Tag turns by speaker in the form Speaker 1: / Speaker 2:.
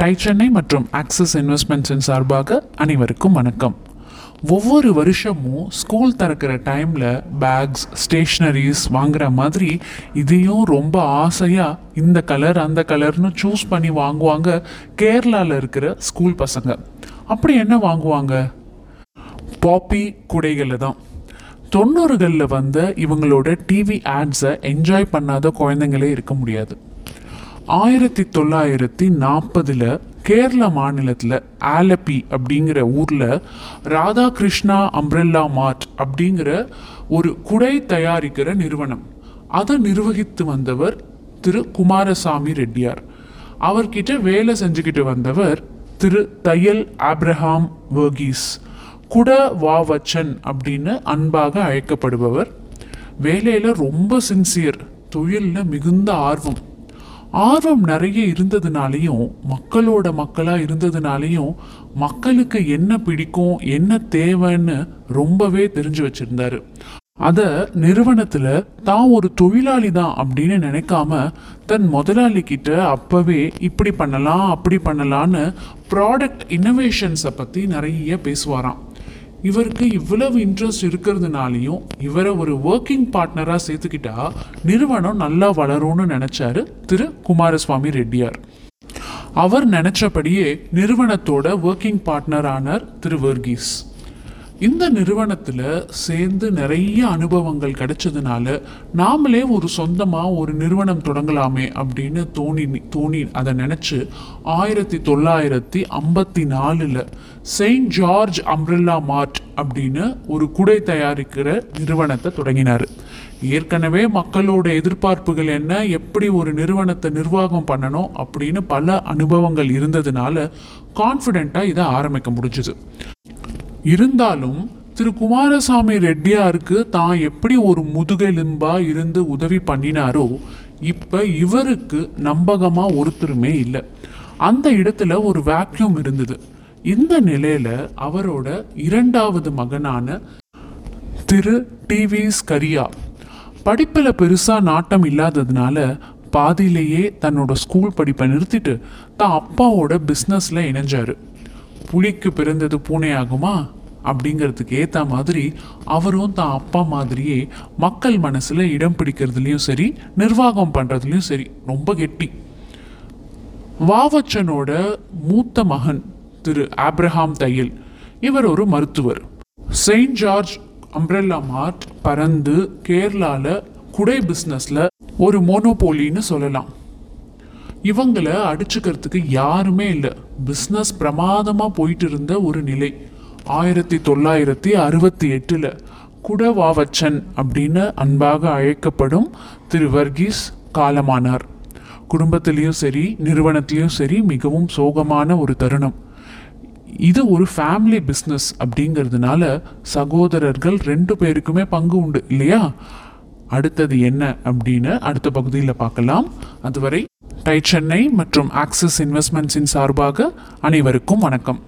Speaker 1: Tie Chennai மற்றும் axis இன்வெஸ்ட்மெண்ட்ஸின் சார்பாக அனைவருக்கும் வணக்கம். ஒவ்வொரு வருஷமும் ஸ்கூல் திறக்கிற டைமில் பேக்ஸ் ஸ்டேஷ்னரிஸ் வாங்குற மாதிரி இதையும் ரொம்ப ஆசையாக இந்த கலர் அந்த கலர்னு சூஸ் பண்ணி வாங்குவாங்க கேரளாவில் இருக்கிற ஸ்கூல் பசங்க. அப்படி என்ன வாங்குவாங்க? பாப்பி குடைகளில் தான். தொண்ணூறுகளில் வந்த இவங்களோட டிவி ஆட்ஸை என்ஜாய் பண்ணாத குழந்தைங்களே இருக்க முடியாது. ஆயிரத்தி தொள்ளாயிரத்தி நாற்பதில் கேரள மாநிலத்தில் ஆலப்பி அப்படிங்கிற ஊரில் ராதாகிருஷ்ணா அம்ப்ரெல்லா மார்ட் அப்படிங்கிற ஒரு குடை தயாரிக்கிற நிறுவனம். அதை நிர்வகித்து வந்தவர் திரு குமாரசாமி ரெட்டியார். அவர்கிட்ட வேலை செஞ்சுக்கிட்டு வந்தவர் திரு தையல் ஆப்ரஹாம் வர்கீஸ். குட வாவச்சன் அப்படின்னு அன்பாக அழைக்கப்படுபவர். வேலையில் ரொம்ப சின்சியர் தொழிலில் மிகுந்த ஆர்வம். ஆர்வம் நிறைய இருந்ததுனாலையும் மக்களோட மக்களாக இருந்ததுனாலையும் மக்களுக்கு என்ன பிடிக்கும் என்ன தேவைன்னு ரொம்பவே தெரிஞ்சு வச்சுருந்தாரு. அதை நிறுவனத்தில் தான் ஒரு தொழிலாளி தான் அப்படின்னு நினைக்காம தன் முதலாளி கிட்ட அப்பவே இப்படி பண்ணலாம் அப்படி பண்ணலான்னு ப்ராடக்ட் இன்னோவேஷன்ஸை பற்றி நிறைய பேசுவாராம். இவருக்கு இவ்வளவு இன்ட்ரெஸ்ட் இருக்கிறதுனாலையும் இவரை ஒரு ஒர்க்கிங் பார்ட்னராக சேர்த்துக்கிட்டா நிறுவனம் நல்லா வளரும்னு நினச்சாரு திரு குமாரசுவாமி ரெட்டியார். அவர் நினச்சபடியே நிறுவனத்தோட ஒர்க்கிங் பார்ட்னர் ஆனார் திரு வர்கீஸ். இந்த நிறுவனத்தில் சேர்ந்து நிறைய அனுபவங்கள் கிடைச்சதுனால நாமளே ஒரு சொந்தமாக ஒரு நிறுவனம் தொடங்கலாமே அப்படின்னு தோணி தோணி அதை நினச்சி ஆயிரத்தி தொள்ளாயிரத்தி ஐம்பத்தி நாலில் செயின்ட் ஜார்ஜ் அம்ப்ரெல்லா மார்ட் அப்படின்னு ஒரு குடை தயாரிக்கிற நிறுவனத்தை தொடங்கினார். ஏற்கனவே மக்களோட எதிர்பார்ப்புகள் என்ன எப்படி ஒரு நிறுவனத்தை நிர்வாகம் பண்ணணும் அப்படின்னு பல அனுபவங்கள் இருந்ததுனால கான்ஃபிடெண்ட்டாக இதை ஆரம்பிக்க முடிஞ்சுது. இருந்தாலும் திரு குமாரசாமி ரெட்டியாருக்கு தான் எப்படி ஒரு முதுகெலும்பா இருந்து உதவி பண்ணினாரோ இப்ப இவருக்கு நம்பகமா ஒருத்தருமே இல்லை. அந்த இடத்துல ஒரு வேக்யூம் இருந்தது. இந்த நிலையில அவரோட இரண்டாவது மகனான திரு டிவிஸ் கரியா படிப்பில் பெருசாக நாட்டம் இல்லாததுனால பாதியிலேயே தன்னோட ஸ்கூல் படிப்பை நிறுத்திட்டு தான் அப்பாவோட பிஸ்னஸில் இணைஞ்சாரு. புலிக்கு பிறந்தது பூனையாகுமா? அப்படிங்கிறதுக்கு ஏற்ற மாதிரி அவரும் தான் அப்பா மாதிரியே மக்கள் மனசில் இடம் பிடிக்கிறதுலையும் சரி நிர்வாகம் பண்ணுறதுலையும் சரி ரொம்ப கெட்டி. வாவச்சனோட மூத்த மகன் திரு ஆப்ரஹாம் தையல் இவர் ஒரு மருத்துவர். செயின்ட் ஜார்ஜ் அம்ப்ரெல்லா மார்ட் பறந்து கேரளால குடை பிஸ்னஸில் ஒரு மோனோபோலின்னு சொல்லலாம். இவங்களை அடிச்சுக்கிறதுக்கு யாருமே இல்லை. பிஸ்னஸ் பிரமாதமாக போயிட்டு இருந்த ஒரு நிலை. ஆயிரத்தி தொள்ளாயிரத்தி அறுபத்தி எட்டில் குடவாவச்சன் அப்படின்னு அன்பாக அழைக்கப்படும் திரு வர்கீஸ் காலமானார். குடும்பத்திலையும் சரி நிறுவனத்திலையும் சரி மிகவும் சோகமான ஒரு தருணம். இது ஒரு ஃபேமிலி பிஸ்னஸ் அப்படிங்கிறதுனால சகோதரர்கள் ரெண்டு பேருக்குமே பங்கு உண்டு இல்லையா? அடுத்தது என்ன அப்படின்னு அடுத்த பகுதியில் பார்க்கலாம். அதுவரை டை சென்னை மற்றும் ஆக்சிஸ் இன்வெஸ்ட்மெண்ட்ஸின் சார்பாக அனைவருக்கும் வணக்கம்.